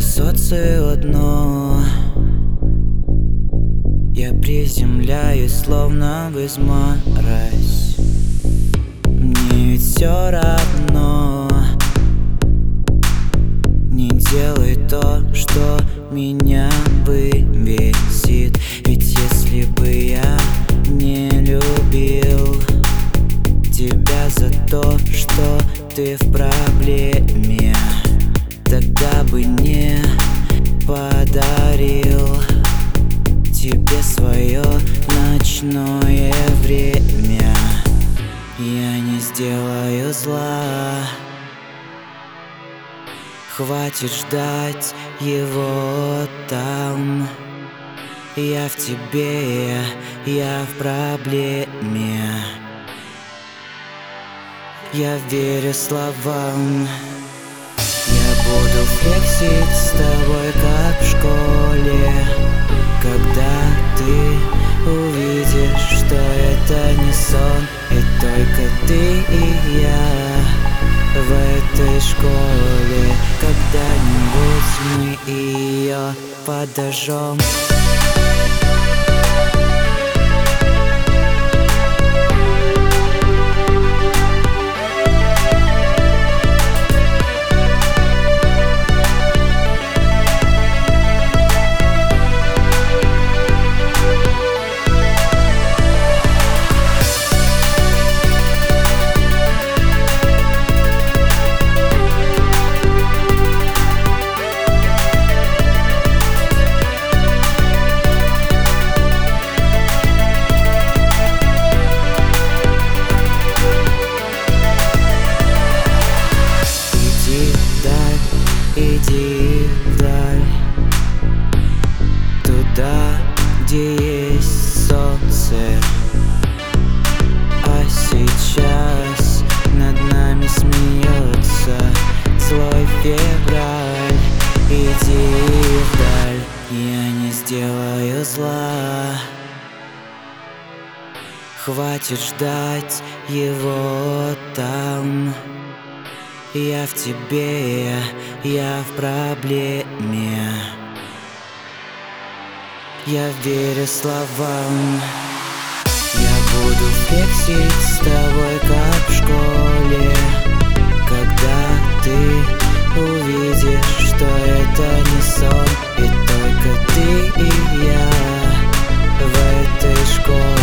все одно. Я приземляюсь, словно в изморозь. Мне ведь все равно. Не делай то, что меня вывесит. Ведь если бы я не любил Тебя за то, что ты в проблеме ночное время. Я не сделаю зла. Хватит ждать его там. Я в тебе, я в проблеме. Я верю словам. Я буду флексить с тобой, как в школе и я в этой школе. Когда-нибудь мы ее подожжем смеется Злой февраль Иди вдаль, я не сделаю зла. Хватит ждать его там. Я в тебе, я в проблеме. Я верю словам. Я буду флексить с тобой, как в школе Когда ты увидишь, что это не сон И только ты и я в этой школе